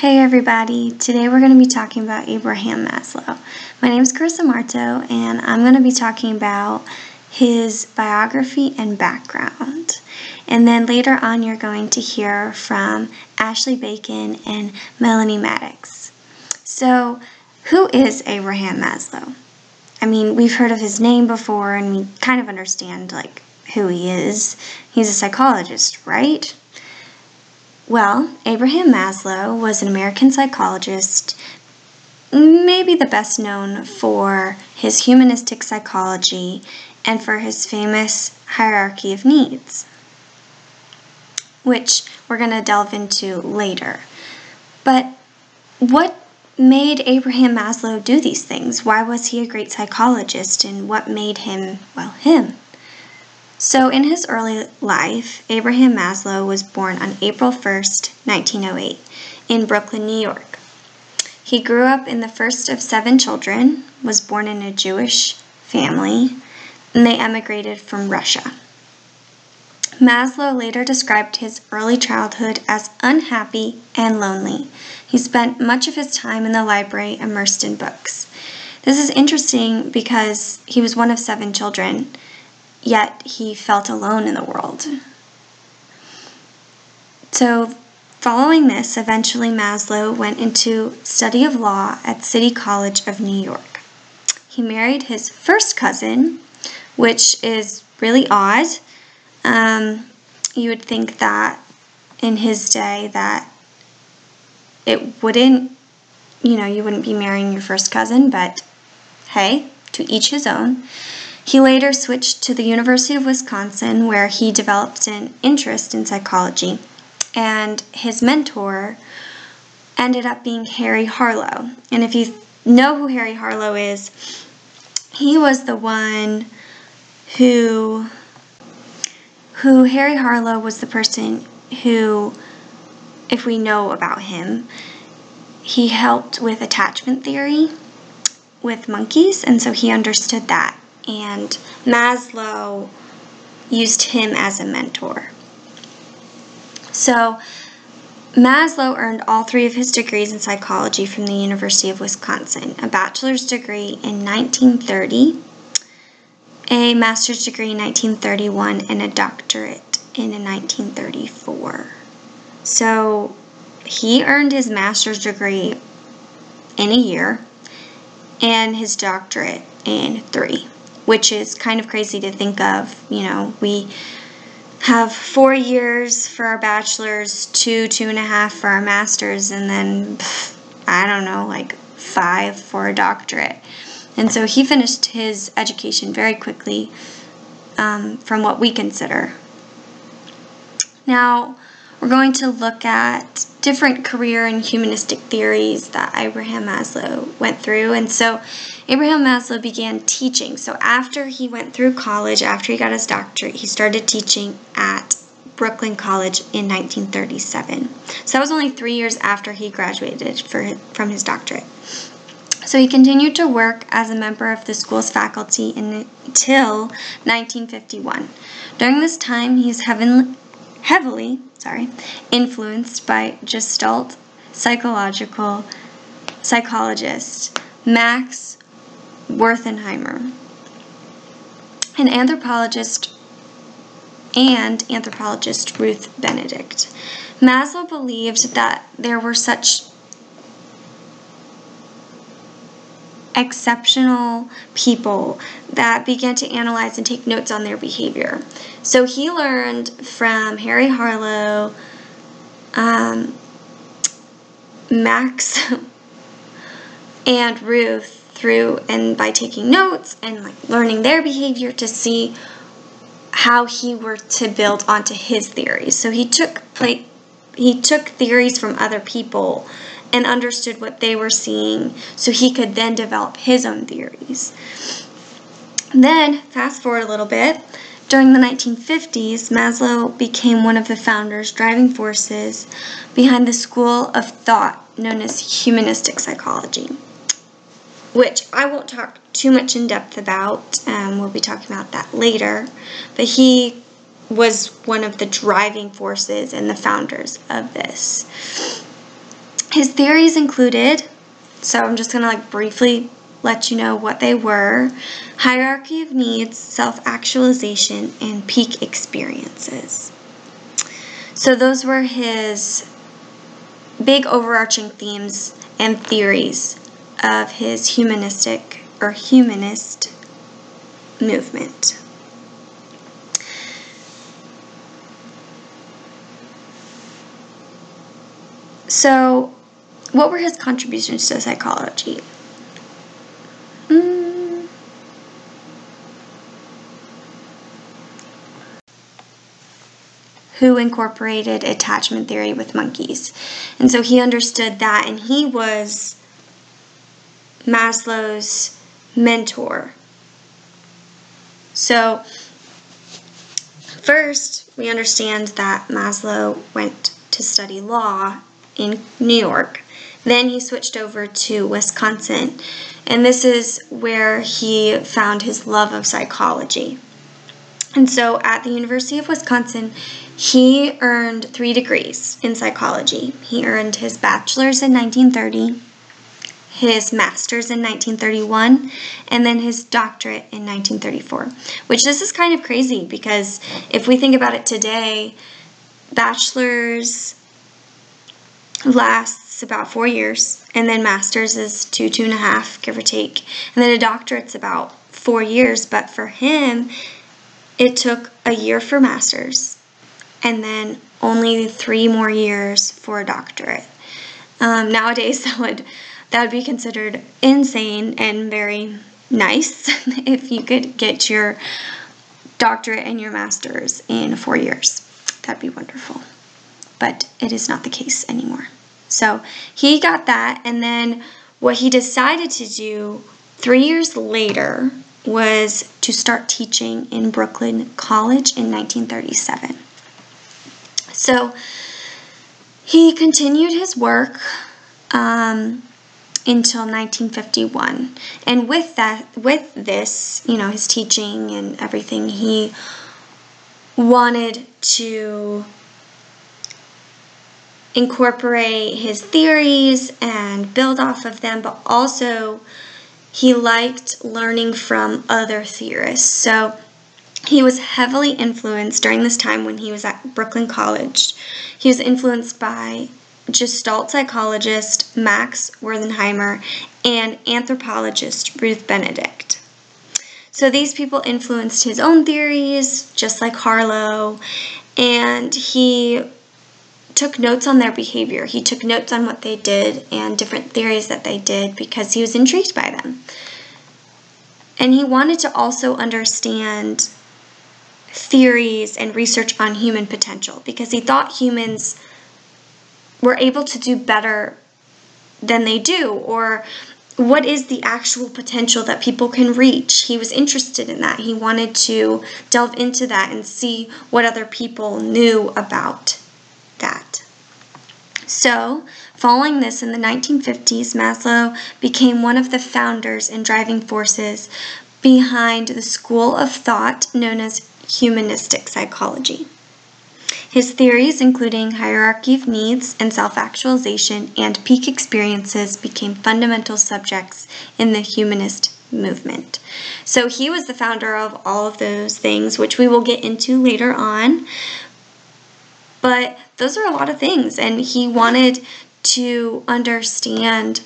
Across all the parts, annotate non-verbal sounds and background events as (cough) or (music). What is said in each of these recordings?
Hey everybody, today we're going to be talking about Abraham Maslow. My name is Carissa Marto and I'm going to be talking about his biography and background. And then later on you're going to hear from Ashley Bacon and Melanie Maddox. So, who is Abraham Maslow? I mean, we've heard of his name before and we kind of understand like who he is. He's a psychologist, right? Well, Abraham Maslow was an American psychologist, maybe the best known for his humanistic psychology and for his famous hierarchy of needs, which we're going to delve into later. But what made Abraham Maslow do these things? Why was he a great psychologist and what made him, well, him? So, in his early life, Abraham Maslow was born on April 1st, 1908, in Brooklyn, New York. He grew up in the first of seven children, was born in a Jewish family, and they emigrated from Russia. Maslow later described his early childhood as unhappy and lonely. He spent much of his time in the library immersed in books. This is interesting because he was one of seven children yet he felt alone in the world. So, following this, eventually Maslow went into study of law at City College of New York. He married his first cousin, which is really odd. Um, you would think that in his day that it wouldn't, you know, you wouldn't be marrying your first cousin, but hey, to each his own. He later switched to the University of Wisconsin, where he developed an interest in psychology, and his mentor ended up being Harry Harlow. And if you know who Harry Harlow is, he was the one who who Harry Harlow was the person who if we know about him, he helped with attachment theory with monkeys, and so he understood that and Maslow used him as a mentor. So, Maslow earned all three of his degrees in psychology from the University of Wisconsin a bachelor's degree in 1930, a master's degree in 1931, and a doctorate in 1934. So, he earned his master's degree in a year and his doctorate in three which is kind of crazy to think of. You know, we have four years for our bachelor's, two, two and a half for our master's, and then, I don't know, like five for a doctorate. And so he finished his education very quickly um, from what we consider. Now, we're going to look at different career and humanistic theories that Abraham Maslow went through. And so Abraham Maslow began teaching. So after he went through college, after he got his doctorate, he started teaching at Brooklyn College in 1937. So that was only three years after he graduated for, from his doctorate. So he continued to work as a member of the school's faculty until 1951. During this time, he is heavily, heavily sorry, influenced by Gestalt psychological psychologist Max Wertheimer, an anthropologist and anthropologist Ruth Benedict. Maslow believed that there were such exceptional people that began to analyze and take notes on their behavior. So he learned from Harry Harlow, um, Max, (laughs) and Ruth through and by taking notes and like learning their behavior to see how he were to build onto his theories. So he took he took theories from other people and understood what they were seeing so he could then develop his own theories. Then, fast forward a little bit, during the 1950s, Maslow became one of the founders, driving forces behind the school of thought known as humanistic psychology, which I won't talk too much in depth about. Um, we'll be talking about that later. But he was one of the driving forces and the founders of this. His theories included, so I'm just going to like briefly let you know what they were hierarchy of needs, self actualization, and peak experiences. So, those were his big overarching themes and theories of his humanistic or humanist movement. So, what were his contributions to psychology? Mm. Who incorporated attachment theory with monkeys. And so he understood that, and he was Maslow's mentor. So, first, we understand that Maslow went to study law in New York. Then he switched over to Wisconsin, and this is where he found his love of psychology. And so at the University of Wisconsin, he earned three degrees in psychology. He earned his bachelor's in 1930, his master's in 1931, and then his doctorate in 1934. Which this is kind of crazy because if we think about it today, bachelor's lasts about four years, and then master's is two, two and a half, give or take, and then a doctorate's about four years. But for him, it took a year for master's, and then only three more years for a doctorate. Um, nowadays, (laughs) that would that would be considered insane and very nice (laughs) if you could get your doctorate and your master's in four years. That'd be wonderful. But it is not the case anymore. So he got that, and then what he decided to do three years later was to start teaching in Brooklyn College in 1937. So he continued his work um, until 1951. And with that, with this, you know, his teaching and everything, he wanted to incorporate his theories and build off of them, but also he liked learning from other theorists. So he was heavily influenced during this time when he was at Brooklyn College. He was influenced by Gestalt psychologist Max Wertheimer and anthropologist Ruth Benedict. So these people influenced his own theories, just like Harlow, and he took notes on their behavior. He took notes on what they did and different theories that they did because he was intrigued by them. And he wanted to also understand theories and research on human potential because he thought humans were able to do better than they do or what is the actual potential that people can reach? He was interested in that. He wanted to delve into that and see what other people knew about. So, following this in the 1950s, Maslow became one of the founders and driving forces behind the school of thought known as humanistic psychology. His theories, including hierarchy of needs and self actualization and peak experiences, became fundamental subjects in the humanist movement. So he was the founder of all of those things, which we will get into later on. But those are a lot of things, and he wanted to understand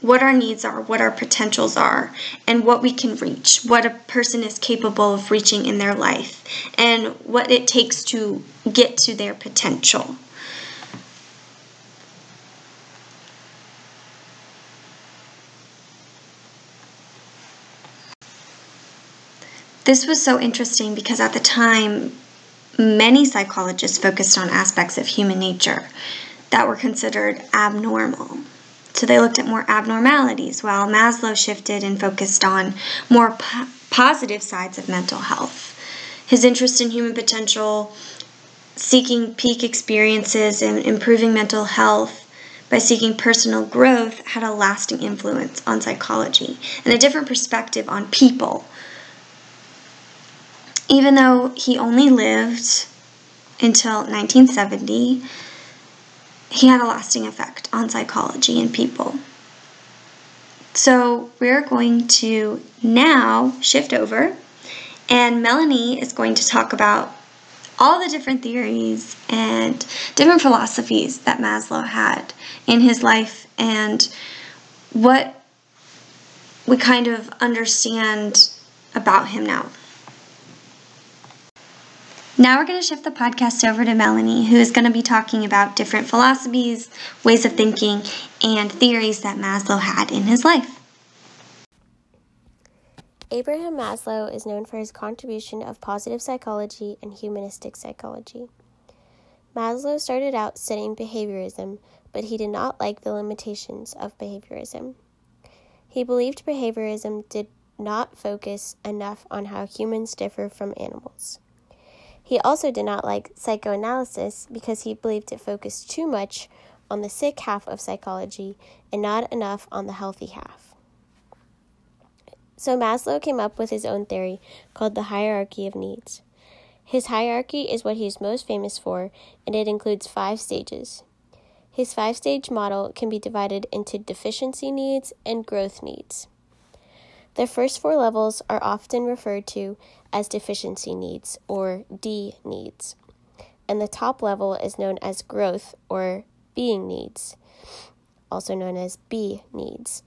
what our needs are, what our potentials are, and what we can reach, what a person is capable of reaching in their life, and what it takes to get to their potential. This was so interesting because at the time, many psychologists focused on aspects of human nature that were considered abnormal. So they looked at more abnormalities, while Maslow shifted and focused on more po positive sides of mental health. His interest in human potential, seeking peak experiences, and improving mental health by seeking personal growth had a lasting influence on psychology and a different perspective on people. Even though he only lived until 1970, he had a lasting effect on psychology and people. So we're going to now shift over, and Melanie is going to talk about all the different theories and different philosophies that Maslow had in his life and what we kind of understand about him now. Now we're going to shift the podcast over to Melanie, who is going to be talking about different philosophies, ways of thinking, and theories that Maslow had in his life. Abraham Maslow is known for his contribution of positive psychology and humanistic psychology. Maslow started out studying behaviorism, but he did not like the limitations of behaviorism. He believed behaviorism did not focus enough on how humans differ from animals. He also did not like psychoanalysis because he believed it focused too much on the sick half of psychology and not enough on the healthy half. So Maslow came up with his own theory called the hierarchy of needs. His hierarchy is what he is most famous for, and it includes five stages. His five stage model can be divided into deficiency needs and growth needs. The first four levels are often referred to as deficiency needs or D needs, and the top level is known as growth or being needs, also known as B needs.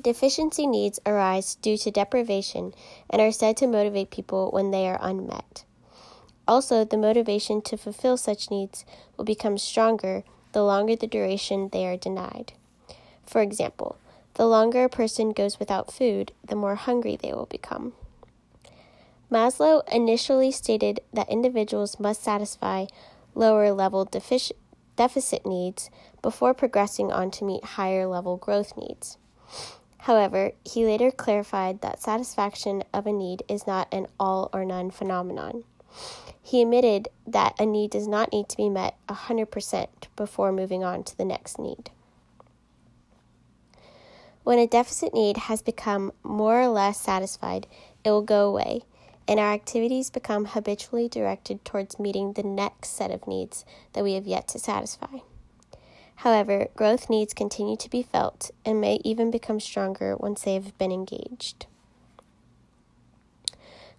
Deficiency needs arise due to deprivation and are said to motivate people when they are unmet. Also, the motivation to fulfill such needs will become stronger the longer the duration they are denied. For example, the longer a person goes without food, the more hungry they will become. Maslow initially stated that individuals must satisfy lower level defic- deficit needs before progressing on to meet higher level growth needs. However, he later clarified that satisfaction of a need is not an all or none phenomenon. He admitted that a need does not need to be met 100% before moving on to the next need. When a deficit need has become more or less satisfied, it will go away, and our activities become habitually directed towards meeting the next set of needs that we have yet to satisfy. However, growth needs continue to be felt and may even become stronger once they have been engaged.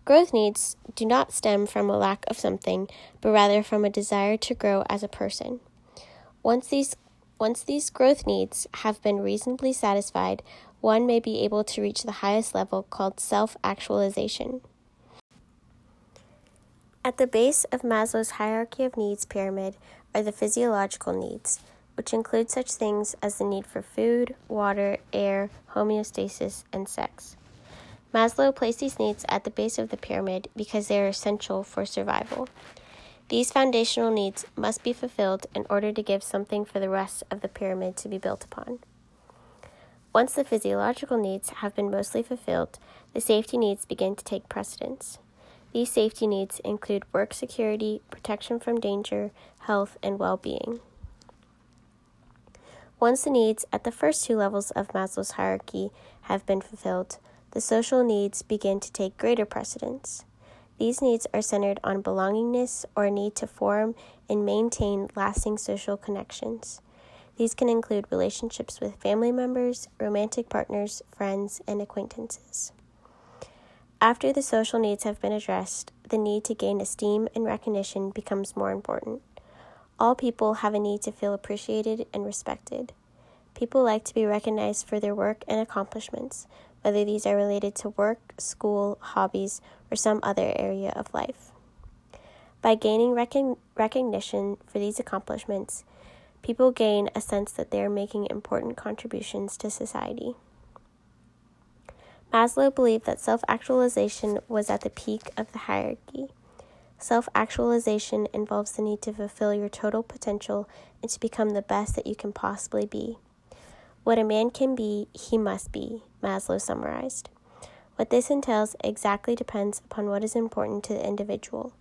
Growth needs do not stem from a lack of something, but rather from a desire to grow as a person. Once these once these growth needs have been reasonably satisfied, one may be able to reach the highest level called self actualization. At the base of Maslow's hierarchy of needs pyramid are the physiological needs, which include such things as the need for food, water, air, homeostasis, and sex. Maslow placed these needs at the base of the pyramid because they are essential for survival. These foundational needs must be fulfilled in order to give something for the rest of the pyramid to be built upon. Once the physiological needs have been mostly fulfilled, the safety needs begin to take precedence. These safety needs include work security, protection from danger, health, and well being. Once the needs at the first two levels of Maslow's hierarchy have been fulfilled, the social needs begin to take greater precedence. These needs are centered on belongingness or need to form and maintain lasting social connections. These can include relationships with family members, romantic partners, friends, and acquaintances. After the social needs have been addressed, the need to gain esteem and recognition becomes more important. All people have a need to feel appreciated and respected. People like to be recognized for their work and accomplishments, whether these are related to work, school, hobbies, or some other area of life. By gaining recon- recognition for these accomplishments, people gain a sense that they are making important contributions to society. Maslow believed that self actualization was at the peak of the hierarchy. Self actualization involves the need to fulfill your total potential and to become the best that you can possibly be. What a man can be, he must be, Maslow summarized. What this entails exactly depends upon what is important to the individual.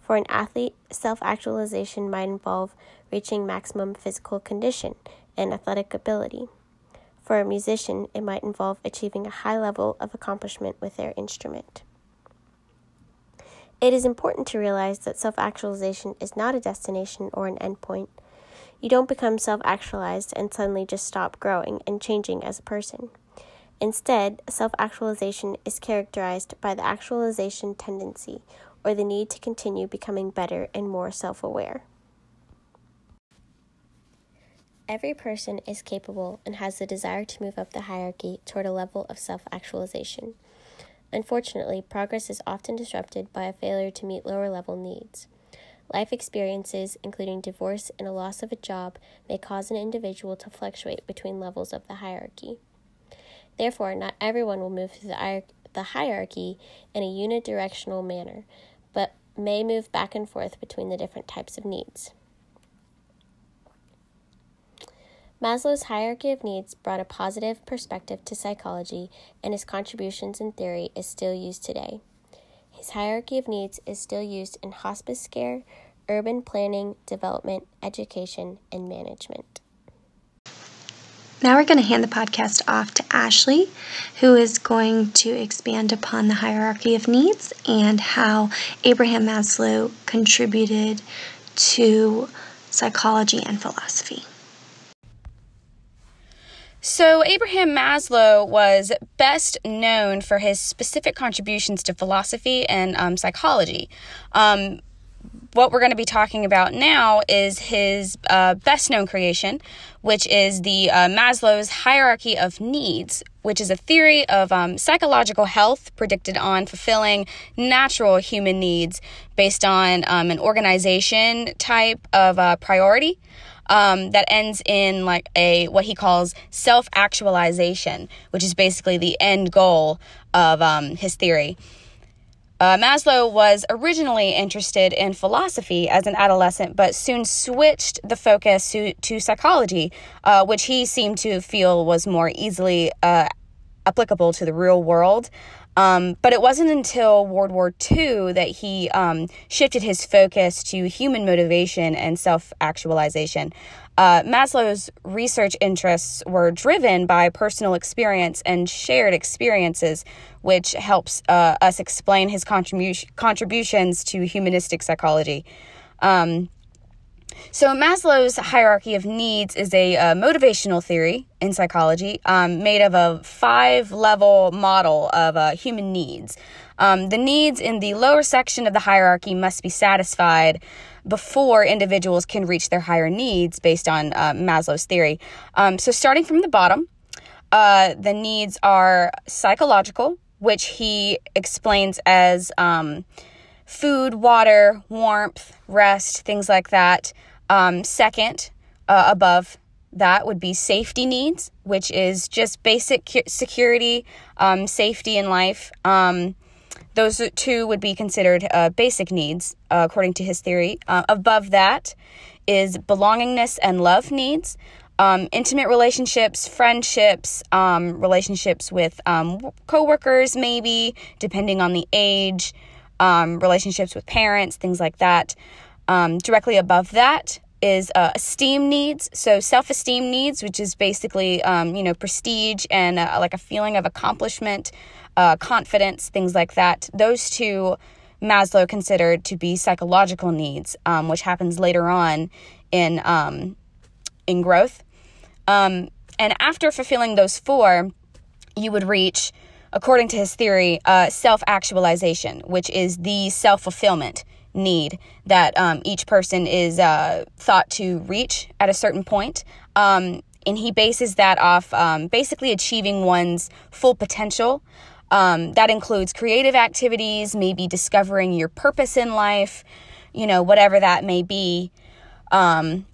For an athlete, self actualization might involve reaching maximum physical condition and athletic ability. For a musician, it might involve achieving a high level of accomplishment with their instrument. It is important to realize that self actualization is not a destination or an endpoint. You don't become self actualized and suddenly just stop growing and changing as a person. Instead, self actualization is characterized by the actualization tendency or the need to continue becoming better and more self aware. Every person is capable and has the desire to move up the hierarchy toward a level of self actualization. Unfortunately, progress is often disrupted by a failure to meet lower level needs. Life experiences, including divorce and a loss of a job, may cause an individual to fluctuate between levels of the hierarchy. Therefore, not everyone will move through the hierarchy in a unidirectional manner, but may move back and forth between the different types of needs. Maslow's hierarchy of needs brought a positive perspective to psychology, and his contributions in theory is still used today. His hierarchy of needs is still used in hospice care, urban planning, development, education, and management. Now we're going to hand the podcast off to Ashley, who is going to expand upon the hierarchy of needs and how Abraham Maslow contributed to psychology and philosophy. So, Abraham Maslow was best known for his specific contributions to philosophy and um, psychology. Um, what we're going to be talking about now is his uh, best known creation, which is the uh, Maslow's hierarchy of needs, which is a theory of um, psychological health predicted on fulfilling natural human needs based on um, an organization type of uh, priority. Um, that ends in like a what he calls self actualization, which is basically the end goal of um, his theory. Uh, Maslow was originally interested in philosophy as an adolescent, but soon switched the focus to, to psychology, uh, which he seemed to feel was more easily uh, applicable to the real world. Um, but it wasn't until World War II that he um, shifted his focus to human motivation and self actualization. Uh, Maslow's research interests were driven by personal experience and shared experiences, which helps uh, us explain his contribu- contributions to humanistic psychology. Um, so, Maslow's hierarchy of needs is a uh, motivational theory in psychology um, made of a five level model of uh, human needs. Um, the needs in the lower section of the hierarchy must be satisfied before individuals can reach their higher needs based on uh, Maslow's theory. Um, so, starting from the bottom, uh, the needs are psychological, which he explains as um, food, water, warmth, rest, things like that. Um, second, uh, above that would be safety needs, which is just basic security, um, safety in life. Um, those two would be considered uh, basic needs, uh, according to his theory. Uh, above that is belongingness and love needs, um, intimate relationships, friendships, um, relationships with um, coworkers, maybe depending on the age, um, relationships with parents, things like that. Um, directly above that is uh, esteem needs, so self esteem needs, which is basically um, you know prestige and uh, like a feeling of accomplishment uh, confidence, things like that. Those two Maslow considered to be psychological needs, um, which happens later on in um, in growth. Um, and after fulfilling those four, you would reach, according to his theory, uh, self actualization, which is the self fulfillment need that um, each person is uh, thought to reach at a certain point. Um, and he bases that off um, basically achieving one's full potential um, that includes creative activities, maybe discovering your purpose in life, you know, whatever that may be. Um,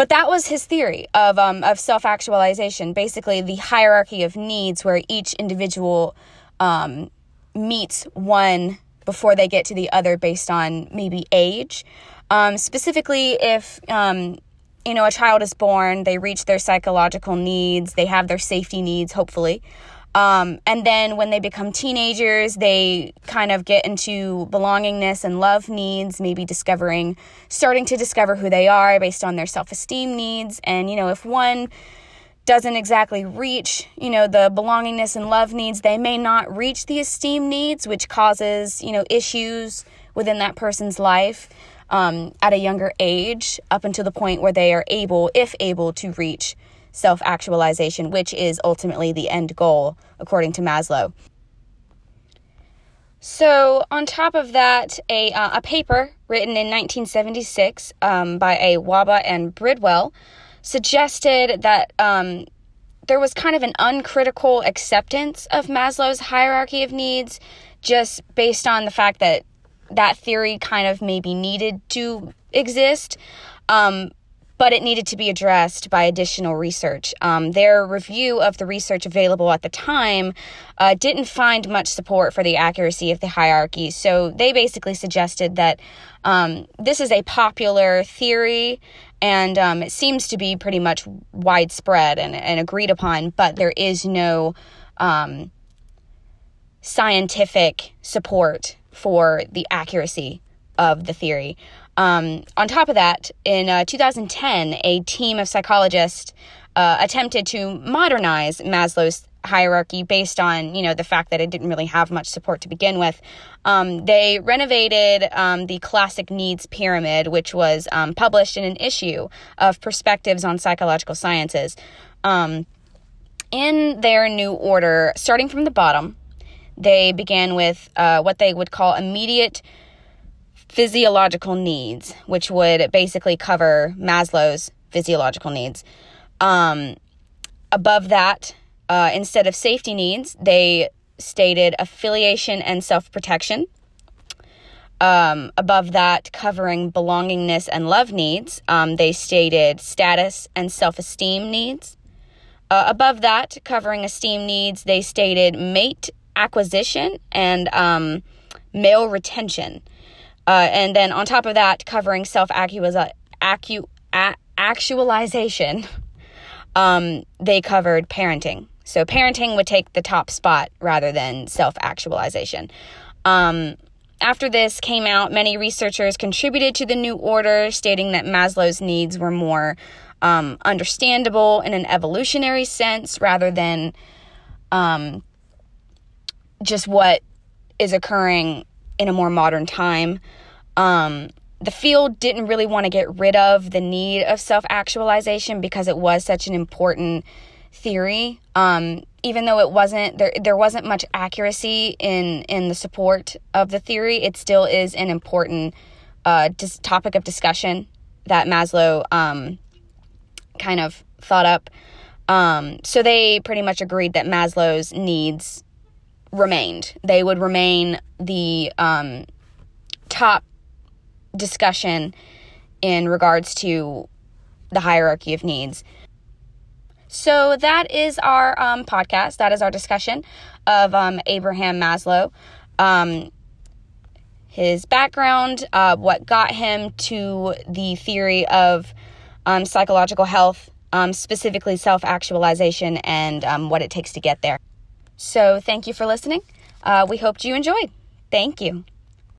but that was his theory of, um, of self actualization, basically, the hierarchy of needs where each individual um, meets one before they get to the other based on maybe age. Um, specifically, if um, you know a child is born, they reach their psychological needs, they have their safety needs, hopefully. Um, and then when they become teenagers, they kind of get into belongingness and love needs, maybe discovering, starting to discover who they are based on their self esteem needs. And, you know, if one doesn't exactly reach, you know, the belongingness and love needs. They may not reach the esteem needs, which causes, you know, issues within that person's life um, at a younger age, up until the point where they are able, if able, to reach self actualization, which is ultimately the end goal, according to Maslow. So, on top of that, a, uh, a paper written in 1976 um, by a Wahba and Bridwell suggested that um, there was kind of an uncritical acceptance of Maslow's hierarchy of needs just based on the fact that that theory kind of maybe needed to exist. Um, but it needed to be addressed by additional research. Um, their review of the research available at the time uh, didn't find much support for the accuracy of the hierarchy, so they basically suggested that um, this is a popular theory and um, it seems to be pretty much widespread and, and agreed upon, but there is no um, scientific support for the accuracy of the theory. Um, on top of that, in uh, 2010, a team of psychologists uh, attempted to modernize Maslow's hierarchy based on you know the fact that it didn't really have much support to begin with. Um, they renovated um, the classic needs pyramid, which was um, published in an issue of Perspectives on Psychological Sciences. Um, in their new order, starting from the bottom, they began with uh, what they would call immediate physiological needs, which would basically cover Maslow's physiological needs. Um, above that, uh, instead of safety needs, they stated affiliation and self protection. Um, above that, covering belongingness and love needs, um, they stated status and self esteem needs. Uh, above that, covering esteem needs, they stated mate acquisition and um, mate retention. Uh, and then on top of that, covering self acu- actualization, um, they covered parenting. So parenting would take the top spot rather than self actualization. Um, after this came out, many researchers contributed to the new order, stating that Maslow's needs were more um, understandable in an evolutionary sense rather than um, just what is occurring in a more modern time. Um, the field didn't really want to get rid of the need of self actualization because it was such an important theory. Um, even though it wasn't there, there wasn't much accuracy in in the support of the theory. It still is an important uh, dis- topic of discussion that Maslow um, kind of thought up. Um, so they pretty much agreed that Maslow's needs remained. They would remain the um, top discussion in regards to the hierarchy of needs. So that is our um, podcast. That is our discussion of um, Abraham Maslow, um, his background, uh, what got him to the theory of um, psychological health, um, specifically self actualization, and um, what it takes to get there. So, thank you for listening. Uh, we hoped you enjoyed. Thank you.